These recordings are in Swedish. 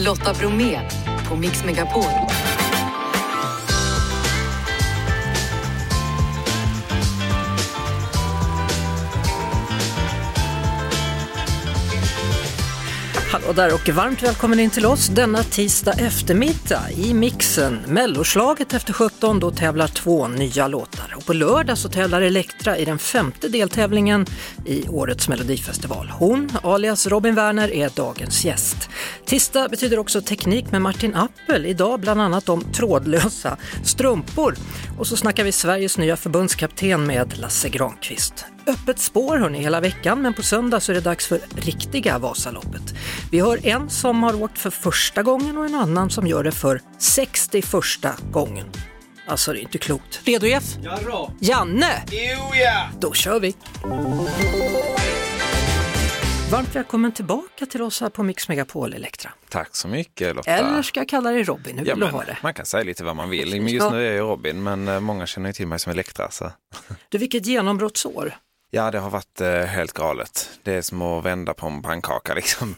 Lotta Bromé på Mix Megapol. Hallå där och varmt välkommen in till oss denna tisdag eftermiddag i mixen. Melloslaget efter 17 då tävlar två nya låtar och på lördag så tävlar Elektra i den femte deltävlingen i årets melodifestival. Hon, alias Robin Werner, är dagens gäst. Tisdag betyder också teknik med Martin Appel, idag bland annat om trådlösa strumpor. Och så snackar vi Sveriges nya förbundskapten med Lasse Granqvist. Öppet spår hörni hela veckan men på söndag så är det dags för riktiga Vasaloppet. Vi hör en som har åkt för första gången och en annan som gör det för 61 gången. Alltså det är inte klokt. Redo Jeff? Jarå! Janne! Jo ja! Då kör vi! Varmt välkommen tillbaka till oss här på Mix Megapol Elektra. Tack så mycket Lotta. Eller ska jag kalla dig Robin? Hur vill du ha det? Man kan säga lite vad man vill. Men just Ja. nu är jag Robin, men eh, många känner ju till mig som Elektra. Så. Du, vilket genombrottsår. Ja, det har varit eh, helt galet. Det är som att vända på en pannkaka liksom.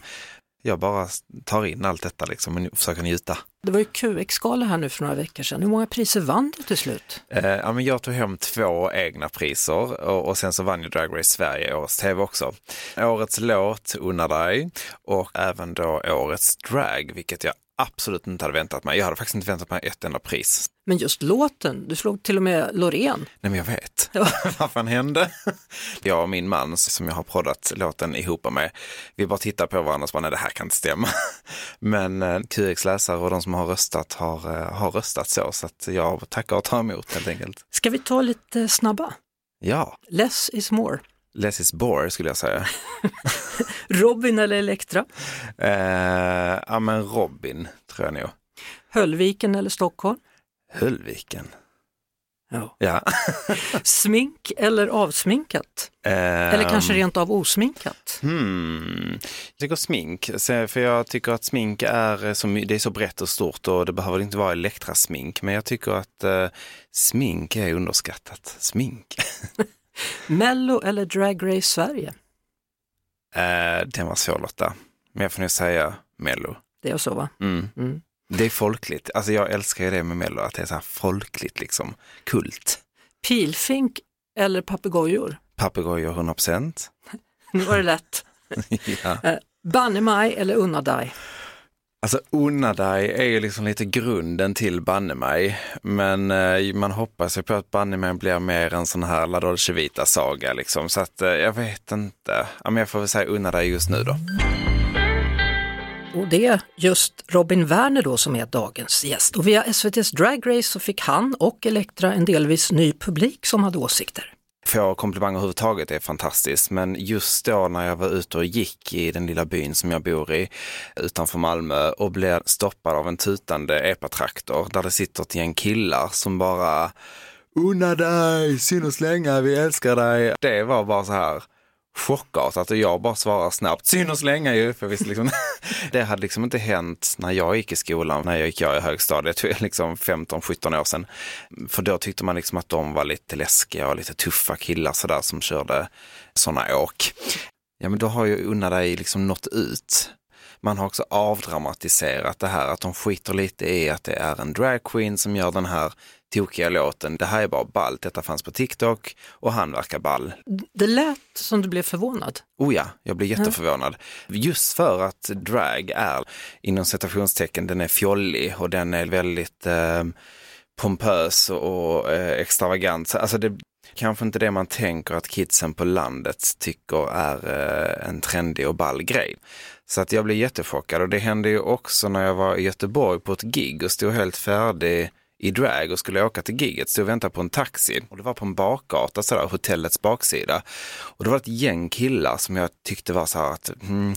Jag bara tar in allt detta liksom och försöker njuta. Det var ju QX-gala här nu för några veckor sedan. Hur många priser vann du till slut? Eh, ja, men jag tog hem två egna priser och, och sen så vann ju Drag Race Sverige årets tv också. Årets låt Unna dig och även då årets drag, vilket jag absolut inte hade väntat mig. Jag hade faktiskt inte väntat mig ett enda pris. Men just låten, du slog till och med Loreen. Nej men jag vet Ja. vad fan hände. Jag och min man som jag har proddat låten ihop med, vi bara tittar på varandra och bara, nej det här kan inte stämma. Men eh, QX-läsare och de som har röstat har, eh, har röstat så, så att jag tackar och tar emot helt enkelt. Ska vi ta lite snabba? Ja, Less is more. Less is bore skulle jag säga. Robin eller Elektra? Eh, ja men Robin tror jag nog. Höllviken eller Stockholm? Höllviken. Ja. Ja. Smink eller avsminkat? Eh, Eller kanske rent av osminkat? Hmm. Jag tycker smink, för jag tycker att smink är så, det är så brett och stort och det behöver inte vara elektrasmink, men jag tycker att eh, smink är underskattat. Smink. Mello eller Drag Race Sverige? Eh, den var svår Lotta, men jag får nog säga Mello. Det är så va? Mm. Mm. Det är folkligt, alltså jag älskar ju det med Mello, att det är så här folkligt liksom, kult. Pilfink eller papegojor? Papegojor 100 procent. Nu var det lätt. ja. Eh, Bannemaj eller Unna dig? Alltså unna dig är ju liksom lite grunden till banne mig. Men eh, man hoppas ju på att banne mig blir mer en sån här La Dolce Vita saga liksom. Så att eh, jag vet inte. Ja, men jag får väl säga unna dig just nu då. Och det är just Robin Werner då som är dagens gäst. Och via SVTs Drag Race så fick han och Elektra en delvis ny publik som hade åsikter. Få komplimanger överhuvudtaget är fantastiskt, men just då när jag var ute och gick i den lilla byn som jag bor i utanför Malmö och blev stoppad av en tutande epatraktor där det sitter ett gäng killar som bara Unna dig, syn och slänga, vi älskar dig. Det var bara så här chockartat och alltså, jag bara svarar snabbt, syn och slänga ju. För visst, liksom, det hade liksom inte hänt när jag gick i skolan, när jag gick jag i högstadiet, för liksom 15-17 år sedan. För då tyckte man liksom att de var lite läskiga och lite tuffa killar sådär som körde sådana åk. Ja men då har ju Unna dig liksom nått ut. Man har också avdramatiserat det här, att de skiter lite i att det är en dragqueen som gör den här tokiga låten. Det här är bara ballt, detta fanns på TikTok och han verkar ball. Det lät som du blev förvånad. Oh ja, jag blir jätteförvånad. Just för att drag är, inom citationstecken, den är fjollig och den är väldigt eh, pompös och eh, extravagant. Alltså det kanske inte det man tänker att kidsen på landet tycker är eh, en trendig och ball grej. Så att jag blev jättechockad och det hände ju också när jag var i Göteborg på ett gig och stod helt färdig i drag och skulle åka till giget, stod och väntade på en taxi och det var på en bakgata, sådär, hotellets baksida. Och det var ett gäng killar som jag tyckte var så här att mm,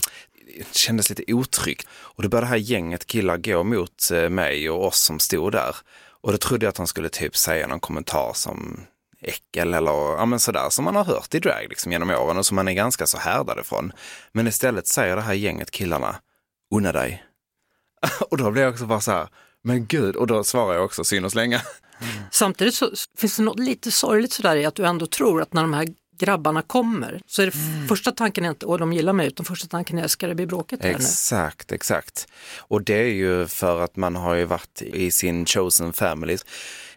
det kändes lite otryggt. Och då började det här gänget killar gå mot eh, mig och oss som stod där. Och då trodde jag att de skulle typ säga någon kommentar som äckel eller ja, men sådär som man har hört i drag liksom, genom åren och som man är ganska så härdad ifrån. Men istället säger det här gänget killarna, unna dig. och då blir jag också bara så här, men gud, och då svarar jag också syn och slänga. Samtidigt så finns det något lite sorgligt sådär i att du ändå tror att när de här grabbarna kommer så är det mm. första tanken inte åh de gillar mig utan första tanken är ska det bli bråkigt här Exakt, nu? exakt. Och det är ju för att man har ju varit i sin chosen family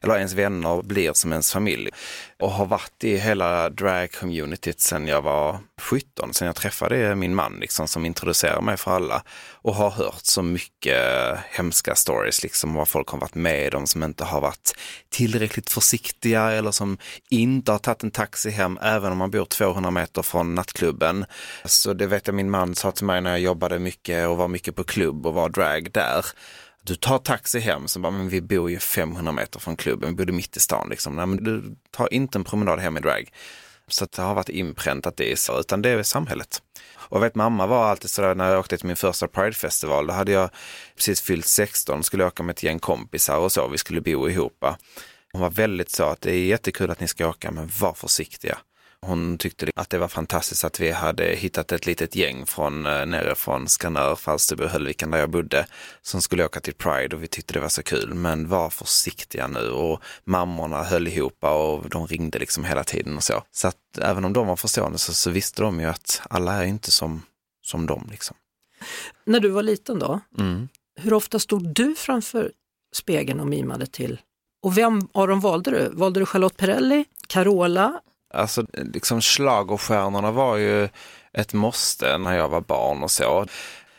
eller ens vänner blir som ens familj. Och har varit i hela drag-communityt sedan jag var 17, sedan jag träffade min man liksom, som introducerade mig för alla. Och har hört så mycket hemska stories, liksom vad folk har varit med om som inte har varit tillräckligt försiktiga eller som inte har tagit en taxi hem även om man bor 200 meter från nattklubben. Så det vet jag min man sa till mig när jag jobbade mycket och var mycket på klubb och var drag där du tar taxi hem, så bara, men vi bor ju 500 meter från klubben, vi bodde mitt i stan liksom. Nej, men du tar inte en promenad hem i drag. Så det har varit inpräntat i så, utan det är samhället. Och jag vet mamma var alltid sådär när jag åkte till min första Pride-festival, då hade jag precis fyllt 16, skulle åka med ett gäng kompisar och så, vi skulle bo ihop. Hon var väldigt så att det är jättekul att ni ska åka, men var försiktiga. Hon tyckte att det var fantastiskt att vi hade hittat ett litet gäng från eh, nere från Skanör, Falsterbo, Höllviken där jag bodde som skulle åka till Pride och vi tyckte det var så kul. Men var försiktiga nu och mammorna höll ihop och de ringde liksom hela tiden och så. Så att även om de var förstående så, så visste de ju att alla är inte som, som dem liksom. När du var liten då, mm. hur ofta stod du framför spegeln och mimade till och vem av dem valde du? Valde du Charlotte Perrelli, Carola Alltså liksom schlagerstjärnorna var ju ett måste när jag var barn och så.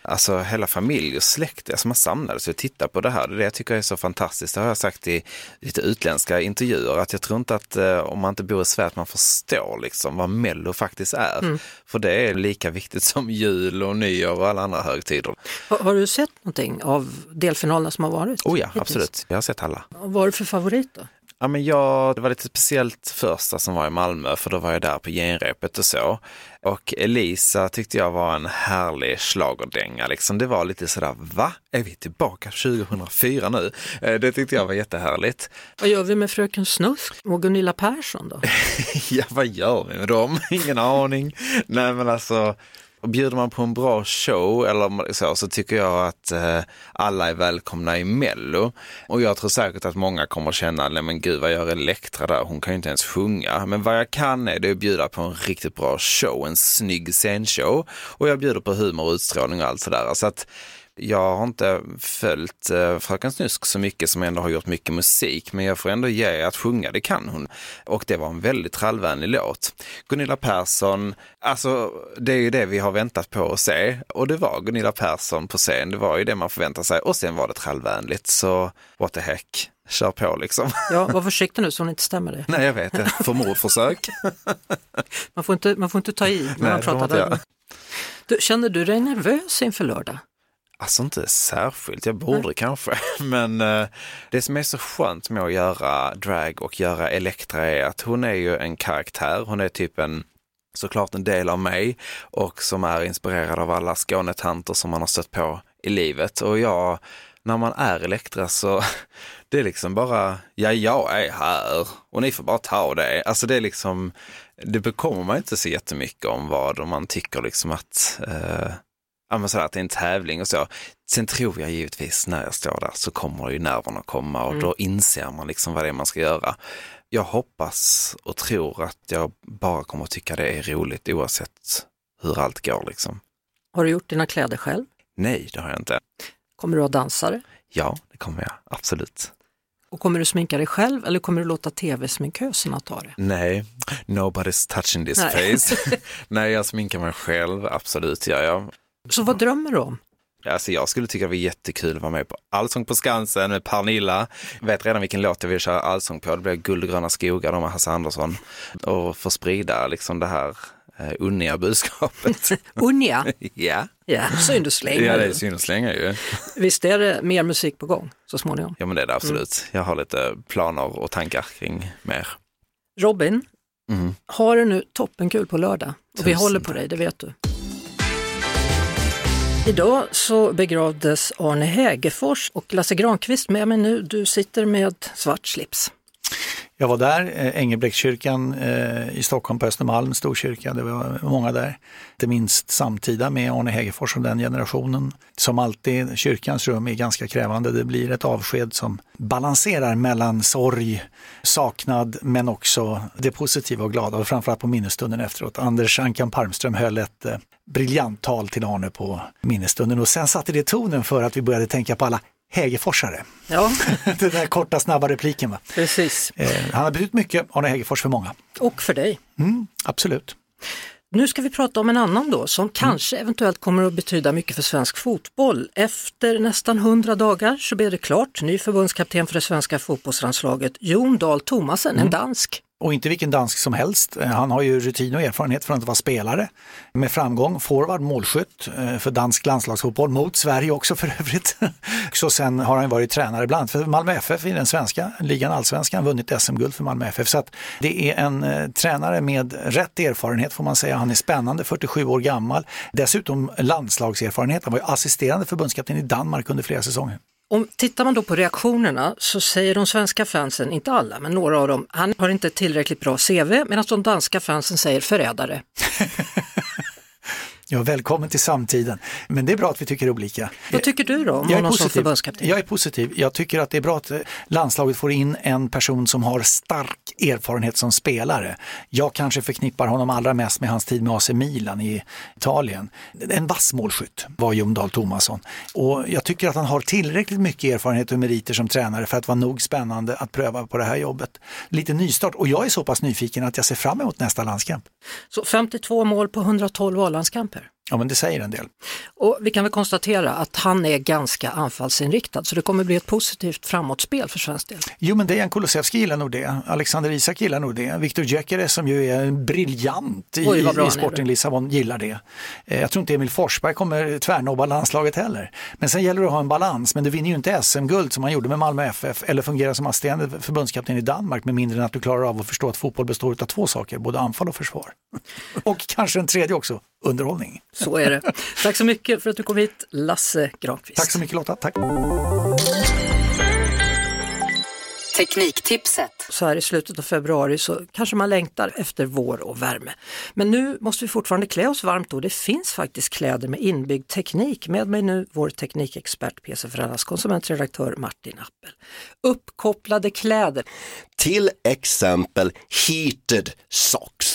Alltså hela familj och släkt, alltså man samlades och tittade på det här. Det, är det jag tycker är så fantastiskt. Det har jag sagt i lite utländska intervjuer att jag tror inte att eh, om man inte bor i Sverige att man förstår liksom vad Mello faktiskt är. Mm. För det är lika viktigt som jul och nyår och alla andra högtider. Har, har du sett någonting av delfinalerna som har varit? Oh ja, absolut. Jag har sett alla. vad har du för favorit då? Ja, men jag, det var lite speciellt första som var i Malmö för då var jag där på genrepet och så. Och Elisa tyckte jag var en härlig slagerdänga. Liksom. Det var lite sådär, va? Är vi tillbaka 2004 nu? Eh, det tyckte jag var jättehärligt. Vad gör vi med Fröken Snusk och Gunilla Persson då? ja, vad gör vi med dem? Ingen aning. Nej, men alltså och bjuder man på en bra show eller så, så tycker jag att eh, alla är välkomna i Mello. Och jag tror säkert att många kommer känna, nej men gud vad gör Elektra där, hon kan ju inte ens sjunga. Men vad jag kan är det att bjuda på en riktigt bra show, en snygg scenshow. Och jag bjuder på humor och utstrålning och allt sådär. Så att jag har inte följt eh, Fröken Snusk så mycket som ändå har gjort mycket musik, men jag får ändå ge att sjunga, det kan hon. Och det var en väldigt trallvänlig låt. Gunilla Persson, alltså det är ju det vi har väntat på att se och det var Gunilla Persson på scen, det var ju det man förväntar sig och sen var det trallvänligt, så what the heck kör på liksom. Ja, var försiktig nu så hon inte stämmer det. Nej, jag vet det. För mordförsök. man, får inte, man får inte ta i när Nej, man pratar. Du, känner du dig nervös inför lördag? Alltså inte särskilt, jag borde Nej. kanske. Men eh, det som är så skönt med att göra drag och göra Elektra är att hon är ju en karaktär. Hon är typ en såklart en del av mig och som är inspirerad av alla Skånetanter som man har stött på i livet. Och jag, när man är Elektra så det är liksom bara, ja jag är här och ni får bara ta det. Alltså det är liksom, det bekommer man inte så jättemycket om vad man tycker liksom att eh, ja, sådär, att det är en tävling och så. Sen tror jag givetvis när jag står där så kommer ju nerverna komma och mm. då inser man liksom vad det är man ska göra. Jag hoppas och tror att jag bara kommer att tycka det är roligt oavsett hur allt går liksom. Har du gjort dina kläder själv? Nej, det har jag inte. Kommer du ha dansare? Ja, det kommer jag, absolut. Och kommer du sminka dig själv eller kommer du låta tv-sminköserna ta det? Nej, nobody's touching this Nej. face. Nej, jag sminkar mig själv, absolut gör jag. Så vad drömmer du om? Alltså jag skulle tycka det var jättekul att vara med på Allsång på Skansen med Pernilla. Jag vet redan vilken låt jag vill köra allsång på. Det blir Guld och gröna skogar med Hasse Andersson. Och få sprida liksom det här eh, unniga budskapet. unniga? ja. Ja, synd att slänga. Ja, det är synd att slänga ju. Visst är det mer musik på gång så småningom? Ja, men det är det absolut. Mm. Jag har lite planer och tankar kring mer. Robin, mm. har du nu toppenkul på lördag? Och vi håller på dig, det vet du. Idag så begravdes Arne Hägerfors och Lasse Granqvist med mig nu. Du sitter med svart slips. Jag var där, eh, Engelbrektskyrkan eh, i Stockholm på Östermalm, storkyrka, det var många där. Inte minst samtida med Arne Hegerfors och den generationen. Som alltid, kyrkans rum är ganska krävande. Det blir ett avsked som balanserar mellan sorg, saknad men också det positiva och glada och framförallt på minnesstunden efteråt. Anders Ankan Parmström höll ett eh, briljant tal till Arne på minnesstunden och sen satte det tonen för att vi började tänka på alla Hägerforsare. Ja. Den där korta snabba repliken. Va? Precis. Eh, han har betytt mycket, Arne Hägerfors, för många. Och för dig. Mm, absolut. Nu ska vi prata om en annan då som kanske eventuellt kommer att betyda mycket för svensk fotboll. Efter nästan 100 dagar så blev det klart, ny förbundskapten för det svenska fotbollslandslaget, Jon Dahl Tomasen, en dansk. Och inte vilken dansk som helst. Eh, han har ju rutin och erfarenhet från att vara spelare. Med framgång, forward, målskytt eh, för dansk landslagsfotboll, mot Sverige också för övrigt. Så sen har han varit tränare bland annat för Malmö FF i den svenska ligan, allsvenskan, vunnit SM-guld för Malmö FF. Så att det är en eh, tränare med rätt erfarenhet får man säga. Han är spännande, 47 år gammal. Dessutom landslagserfarenhet. Han var ju assisterande förbundskapten i Danmark under flera säsonger. Om tittar man då på reaktionerna så säger de svenska fansen, inte alla, men några av dem, han har inte tillräckligt bra CV, medan de danska fansen säger förrädare. Ja, välkommen till samtiden. Men det är bra att vi tycker olika. Vad tycker du då om Jag är positiv. Jag är positiv. Jag tycker att det är bra att eh, landslaget får in en person som har stark erfarenhet som spelare. Jag kanske förknippar honom allra mest med hans tid med AC Milan i Italien. En vass målskytt var Jon Dahl Tomasson. Och jag tycker att han har tillräckligt mycket erfarenhet och meriter som tränare för att vara nog spännande att pröva på det här jobbet. Lite nystart och jag är så pass nyfiken att jag ser fram emot nästa landskamp. Så 52 mål på 112 A-landskamper. Ja, men det säger en del. Och vi kan väl konstatera att han är ganska anfallsinriktad så det kommer bli ett positivt framåtspel för svensk del. Jo men Dejan Kulusevski gillar nog det, Alexander Isak gillar nog det, Viktor Gyökeres som ju är en briljant i, Oj, i han Sporting. Lissabon gillar det. Eh, Jag tror inte Emil Forsberg kommer tvärnobba landslaget heller. Men sen gäller det att ha en balans, men du vinner ju inte SM-guld som man gjorde med Malmö FF eller fungerar som assisterande förbundskapten i Danmark med mindre än att du klarar av att förstå att fotboll består av två saker, både anfall och försvar. och kanske en tredje också, underhållning. Så är det. Tack så mycket för att du kom hit, Lasse Granqvist. Tack så mycket Lotta, tack. Tekniktipset. Så här i slutet av februari så kanske man längtar efter vår och värme. Men nu måste vi fortfarande klä oss varmt och det finns faktiskt kläder med inbyggd teknik. Med mig nu vår teknikexpert PC Frallas konsumentredaktör Martin Appel. Uppkopplade kläder. Till exempel heated socks.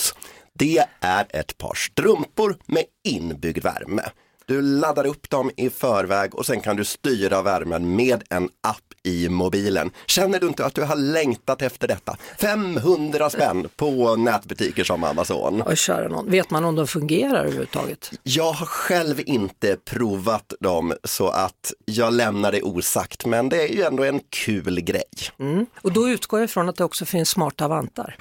Det är ett par strumpor med inbyggd värme. Du laddar upp dem i förväg och sen kan du styra värmen med en app i mobilen. Känner du inte att du har längtat efter detta? 500 spänn på nätbutiker som Amazon. Oj, kära någon. Vet man om de fungerar överhuvudtaget? Jag har själv inte provat dem så att jag lämnar det osagt men det är ju ändå en kul grej. Mm. Och då utgår jag ifrån att det också finns smarta vantar.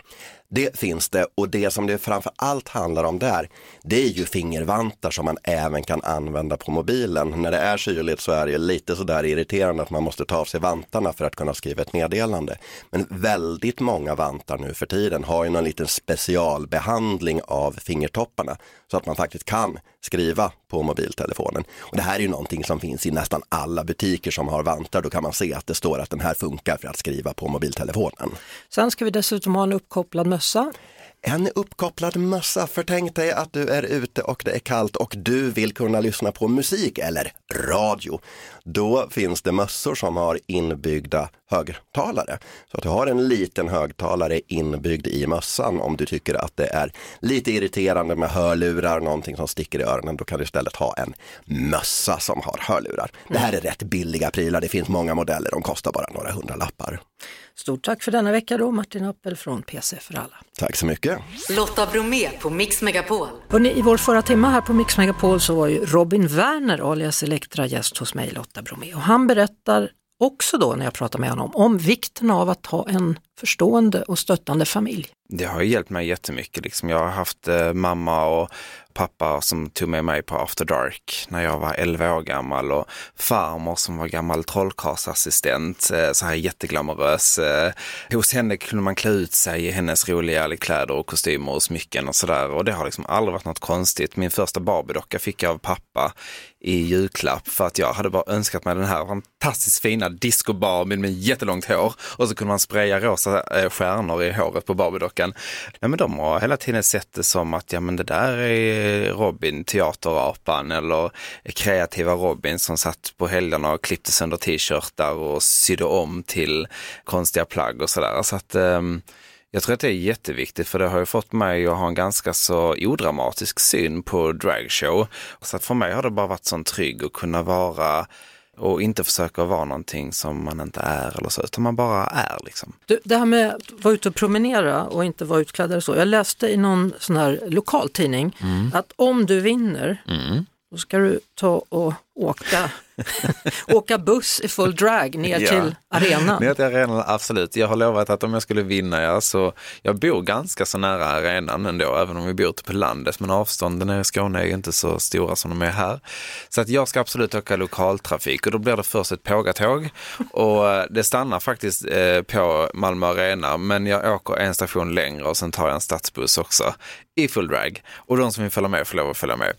Det finns det och det som det framför allt handlar om där, det är ju fingervantar som man även kan använda på mobilen. När det är kyligt så är det lite sådär irriterande att man måste ta av sig vantarna för att kunna skriva ett meddelande. Men väldigt många vantar nu för tiden har ju någon liten specialbehandling av fingertopparna så att man faktiskt kan skriva på mobiltelefonen. Och det här är ju någonting som finns i nästan alla butiker som har vantar. Då kan man se att det står att den här funkar för att skriva på mobiltelefonen. Sen ska vi dessutom ha en uppkopplad mössa. En uppkopplad mössa, för tänk dig att du är ute och det är kallt och du vill kunna lyssna på musik eller radio. Då finns det mössor som har inbyggda högtalare. Så att du har en liten högtalare inbyggd i mössan om du tycker att det är lite irriterande med hörlurar, någonting som sticker i öronen. Då kan du istället ha en mössa som har hörlurar. Det här är rätt billiga prylar, det finns många modeller, de kostar bara några hundra lappar. Stort tack för denna vecka då, Martin Appel från PC för alla. Tack så mycket. Lotta Bromé på Mix Megapol. Hörrni, I vår förra timma här på Mix Megapol så var ju Robin Werner alias Elektra gäst hos mig, Lotta Bromé. Och han berättar också då när jag pratar med honom om vikten av att ha en förstående och stöttande familj. Det har ju hjälpt mig jättemycket. Liksom. Jag har haft eh, mamma och pappa som tog med mig på After Dark när jag var 11 år gammal och farmor som var gammal trollkarlsassistent, eh, så här jätteglamorös. Eh, hos henne kunde man klä ut sig i hennes roliga kläder och kostymer och smycken och sådär och det har liksom aldrig varit något konstigt. Min första Barbiedocka fick jag av pappa i julklapp för att jag hade bara önskat mig den här fantastiskt fina disco med jättelångt hår och så kunde man spraya rosa massa eh, stjärnor i håret på Barbiedockan. Ja, men de har hela tiden sett det som att ja, men det där är Robin, teaterapan eller kreativa Robin som satt på helgerna och klippte sönder t-shirtar och sydde om till konstiga plagg och sådär. Så att um, jag tror att det är jätteviktigt för det har ju fått mig att ha en ganska så odramatisk syn på dragshow. Så att för mig har det bara varit sån trygg att kunna vara och inte försöka vara någonting som man inte är eller så, utan man bara är liksom. Du, det här med att vara ute och promenera och inte vara utklädd eller så. Jag läste i någon sån här lokaltidning mm. att om du vinner, mm. Då ska du ta och åka Åka buss i full drag ner ja. till arenan. Ner till arenan, absolut. Jag har lovat att om jag skulle vinna, ja, så jag bor ganska så nära arenan ändå, även om vi bor ute på landet, men avstånden i Skåne är inte så stora som de är här. Så att jag ska absolut åka lokaltrafik och då blir det först ett pågatåg och eh, det stannar faktiskt eh, på Malmö Arena, men jag åker en station längre och sen tar jag en stadsbuss också i full drag. Och de som vill följa med får lov att följa med.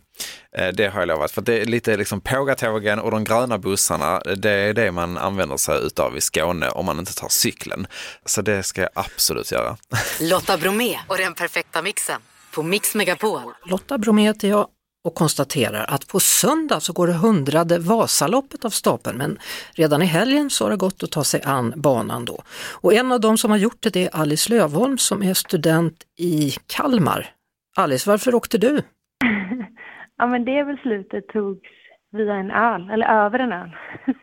Eh, det har jag lovat, för det är lite liksom pågatågen och de gröna bussarna, det är det man använder sig utav i Skåne om man inte tar cykeln. Så det ska jag absolut göra. Lotta Bromé och den perfekta mixen på Mix Megapol. Lotta Bromé heter jag och konstaterar att på söndag så går det hundrade Vasaloppet av stapeln men redan i helgen så har det gått att ta sig an banan då. Och en av dem som har gjort det, det är Alice Lövholm som är student i Kalmar. Alice, varför åkte du? Ja men det beslutet togs via en öl, eller över en öl.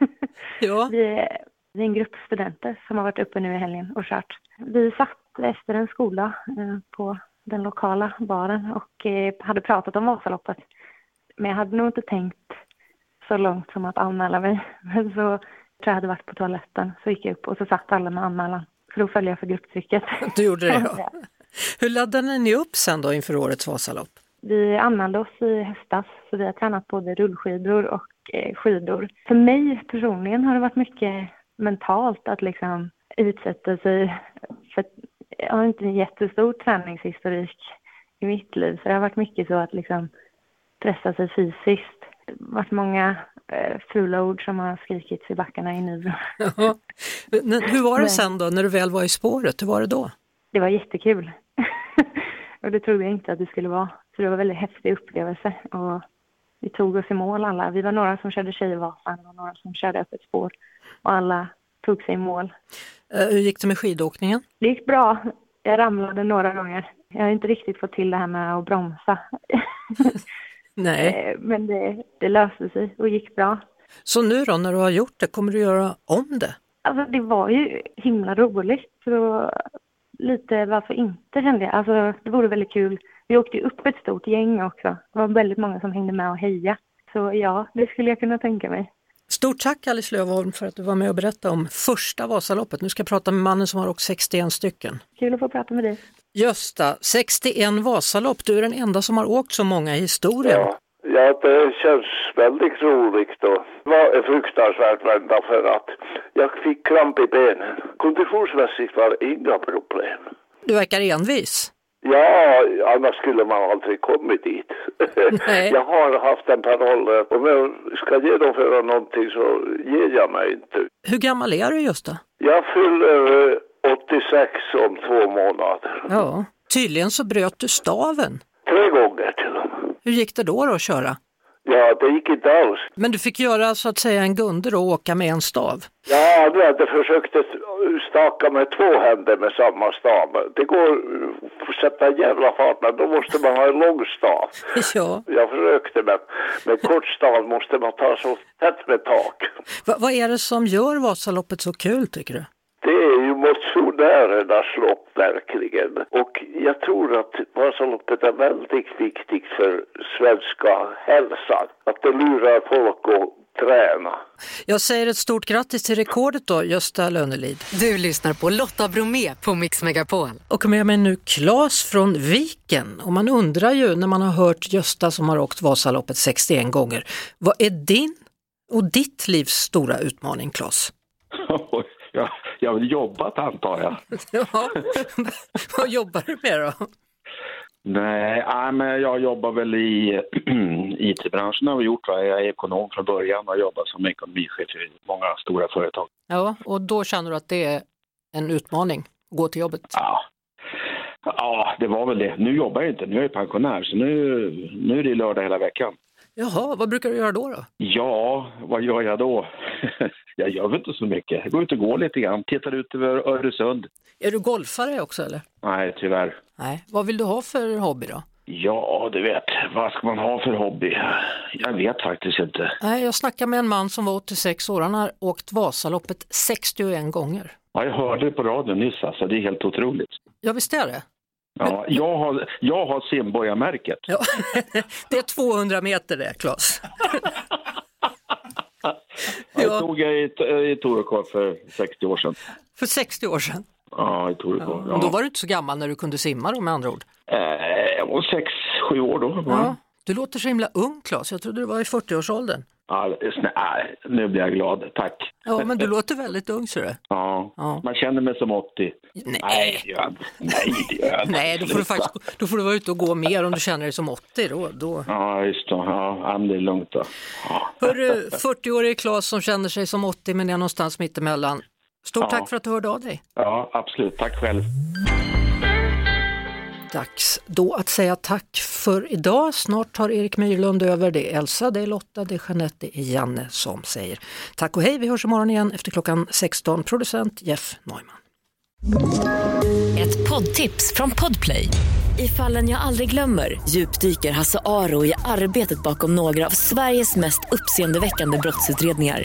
Ja. vi, är, vi är en grupp studenter som har varit uppe nu i helgen och kört. Vi satt efter en skola eh, på den lokala baren och eh, hade pratat om Vasaloppet. Men jag hade nog inte tänkt så långt som att anmäla mig. Men så tror jag hade varit på toaletten, så gick jag upp och så satt alla med anmälan för att följa för grupptrycket. Du gjorde det ja. Hur laddade ni upp sen då inför årets Vasalopp? Vi anmälde oss i höstas, så vi har tränat både rullskidor och eh, skidor. För mig personligen har det varit mycket mentalt att liksom utsätta sig för jag har inte en jättestor träningshistorik i mitt liv, så det har varit mycket så att liksom pressa sig fysiskt. Det har varit många eh, fula ord som har skrikits i backarna i Nybro. Hur var det sen då, när du väl var i spåret? Hur var det då? Det var jättekul. och det trodde jag inte att det skulle vara. Så det var en väldigt häftig upplevelse. Och vi tog oss i mål alla. Vi var några som körde Tjejvasan och några som körde öppet spår. Och alla tog sig i mål. Uh, hur gick det med skidåkningen? Det gick bra. Jag ramlade några gånger. Jag har inte riktigt fått till det här med att bromsa. Nej. Eh, men det, det löste sig och gick bra. Så nu då, när du har gjort det, kommer du göra om det? Alltså det var ju himla roligt. Så lite varför inte kände jag. Alltså det vore väldigt kul. Vi åkte ju upp ett stort gäng också. Det var väldigt många som hängde med och heja. Så ja, det skulle jag kunna tänka mig. Stort tack Alice Lövholm för att du var med och berättade om första Vasaloppet. Nu ska jag prata med mannen som har åkt 61 stycken. Kul att få prata med dig. Gösta, 61 Vasalopp, du är den enda som har åkt så många i historien. Ja. Ja, det känns väldigt roligt och var fruktansvärt vända för att jag fick kramp i benen. Konditionsmässigt var det inga problem. Du verkar envis. Ja, annars skulle man aldrig kommit dit. Nej. Jag har haft en paroll, om jag ska genomföra någonting så ger jag mig inte. Hur gammal är du just då? Jag fyller 86 om två månader. Ja, tydligen så bröt du staven. Tre gånger. Hur gick det då, då att köra? Ja, det gick inte alls. Men du fick göra så att säga en gunder och åka med en stav? Ja, du hade försökt staka med två händer med samma stav. Det går att sätta en jävla fart, men då måste man ha en lång stav. Ja. Jag försökte, men med kort stav måste man ta så tätt med tak. Va, vad är det som gör Vasaloppet så kul, tycker du? Det är motionärernas lopp verkligen. Och jag tror att Vasaloppet är väldigt viktigt för svenska hälsan. Att det lurar folk att träna. Jag säger ett stort grattis till rekordet då, Gösta Lönelid. Du lyssnar på Lotta Bromé på Mix Megapol. Och med mig nu Claes från Viken. Och man undrar ju när man har hört Gösta som har åkt Vasaloppet 61 gånger, vad är din och ditt livs stora utmaning, Claes? Ja, jag har väl jobbat antar jag. ja, vad jobbar du med då? Nej, men jag jobbar väl i IT-branschen har vi gjort. Va? Jag är ekonom från början och jobbar som ekonomichef i många stora företag. Ja, och då känner du att det är en utmaning att gå till jobbet? Ja. ja, det var väl det. Nu jobbar jag inte, nu är jag pensionär så nu, nu är det lördag hela veckan. Jaha, vad brukar du göra då? då? Ja, vad gör jag då? jag gör väl inte så mycket. Jag går ut och går lite grann, tittar ut över Öresund. Är du golfare också eller? Nej, tyvärr. Nej, vad vill du ha för hobby då? Ja, du vet, vad ska man ha för hobby? Jag vet faktiskt inte. Nej, jag snackade med en man som var 86 år, han har åkt Vasaloppet 61 gånger. Ja, jag hörde det på radion nyss alltså, det är helt otroligt. Ja, visst är det? Ja, jag har, jag har simborgarmärket. Ja, det är 200 meter det, Claes. Jag tog jag i, i Torekov för 60 år sedan. För 60 år sedan? Ja, i Torekov. Ja. Då var du inte så gammal när du kunde simma då med andra ord? Eh, jag var 6-7 år då. Ja. Du låter så himla ung Claes, jag trodde du var i 40-årsåldern. Ja, nej, nu blir jag glad, tack. Ja, men du låter väldigt ung ser du. Ja, ja. man känner mig som 80. Nej, nej det gör jag. Nej, det gör jag Nej, då får, du faktiskt, då får du vara ute och gå mer om du känner dig som 80. Då, då. Ja, just det. Ja, det är lugnt då. Ja. Hörru, 40-årig Claes som känner sig som 80 men är någonstans mittemellan. Stort ja. tack för att du hörde av dig. Ja, absolut. Tack själv dags då att säga tack för idag. Snart tar Erik Myrlund över. Det är Elsa, det är Lotta, det är Jeanette, det är Janne som säger tack och hej. Vi hörs imorgon igen efter klockan 16. Producent Jeff Neumann. Ett poddtips från Podplay. I fallen jag aldrig glömmer djupdyker Hasse Aro i arbetet bakom några av Sveriges mest uppseendeväckande brottsutredningar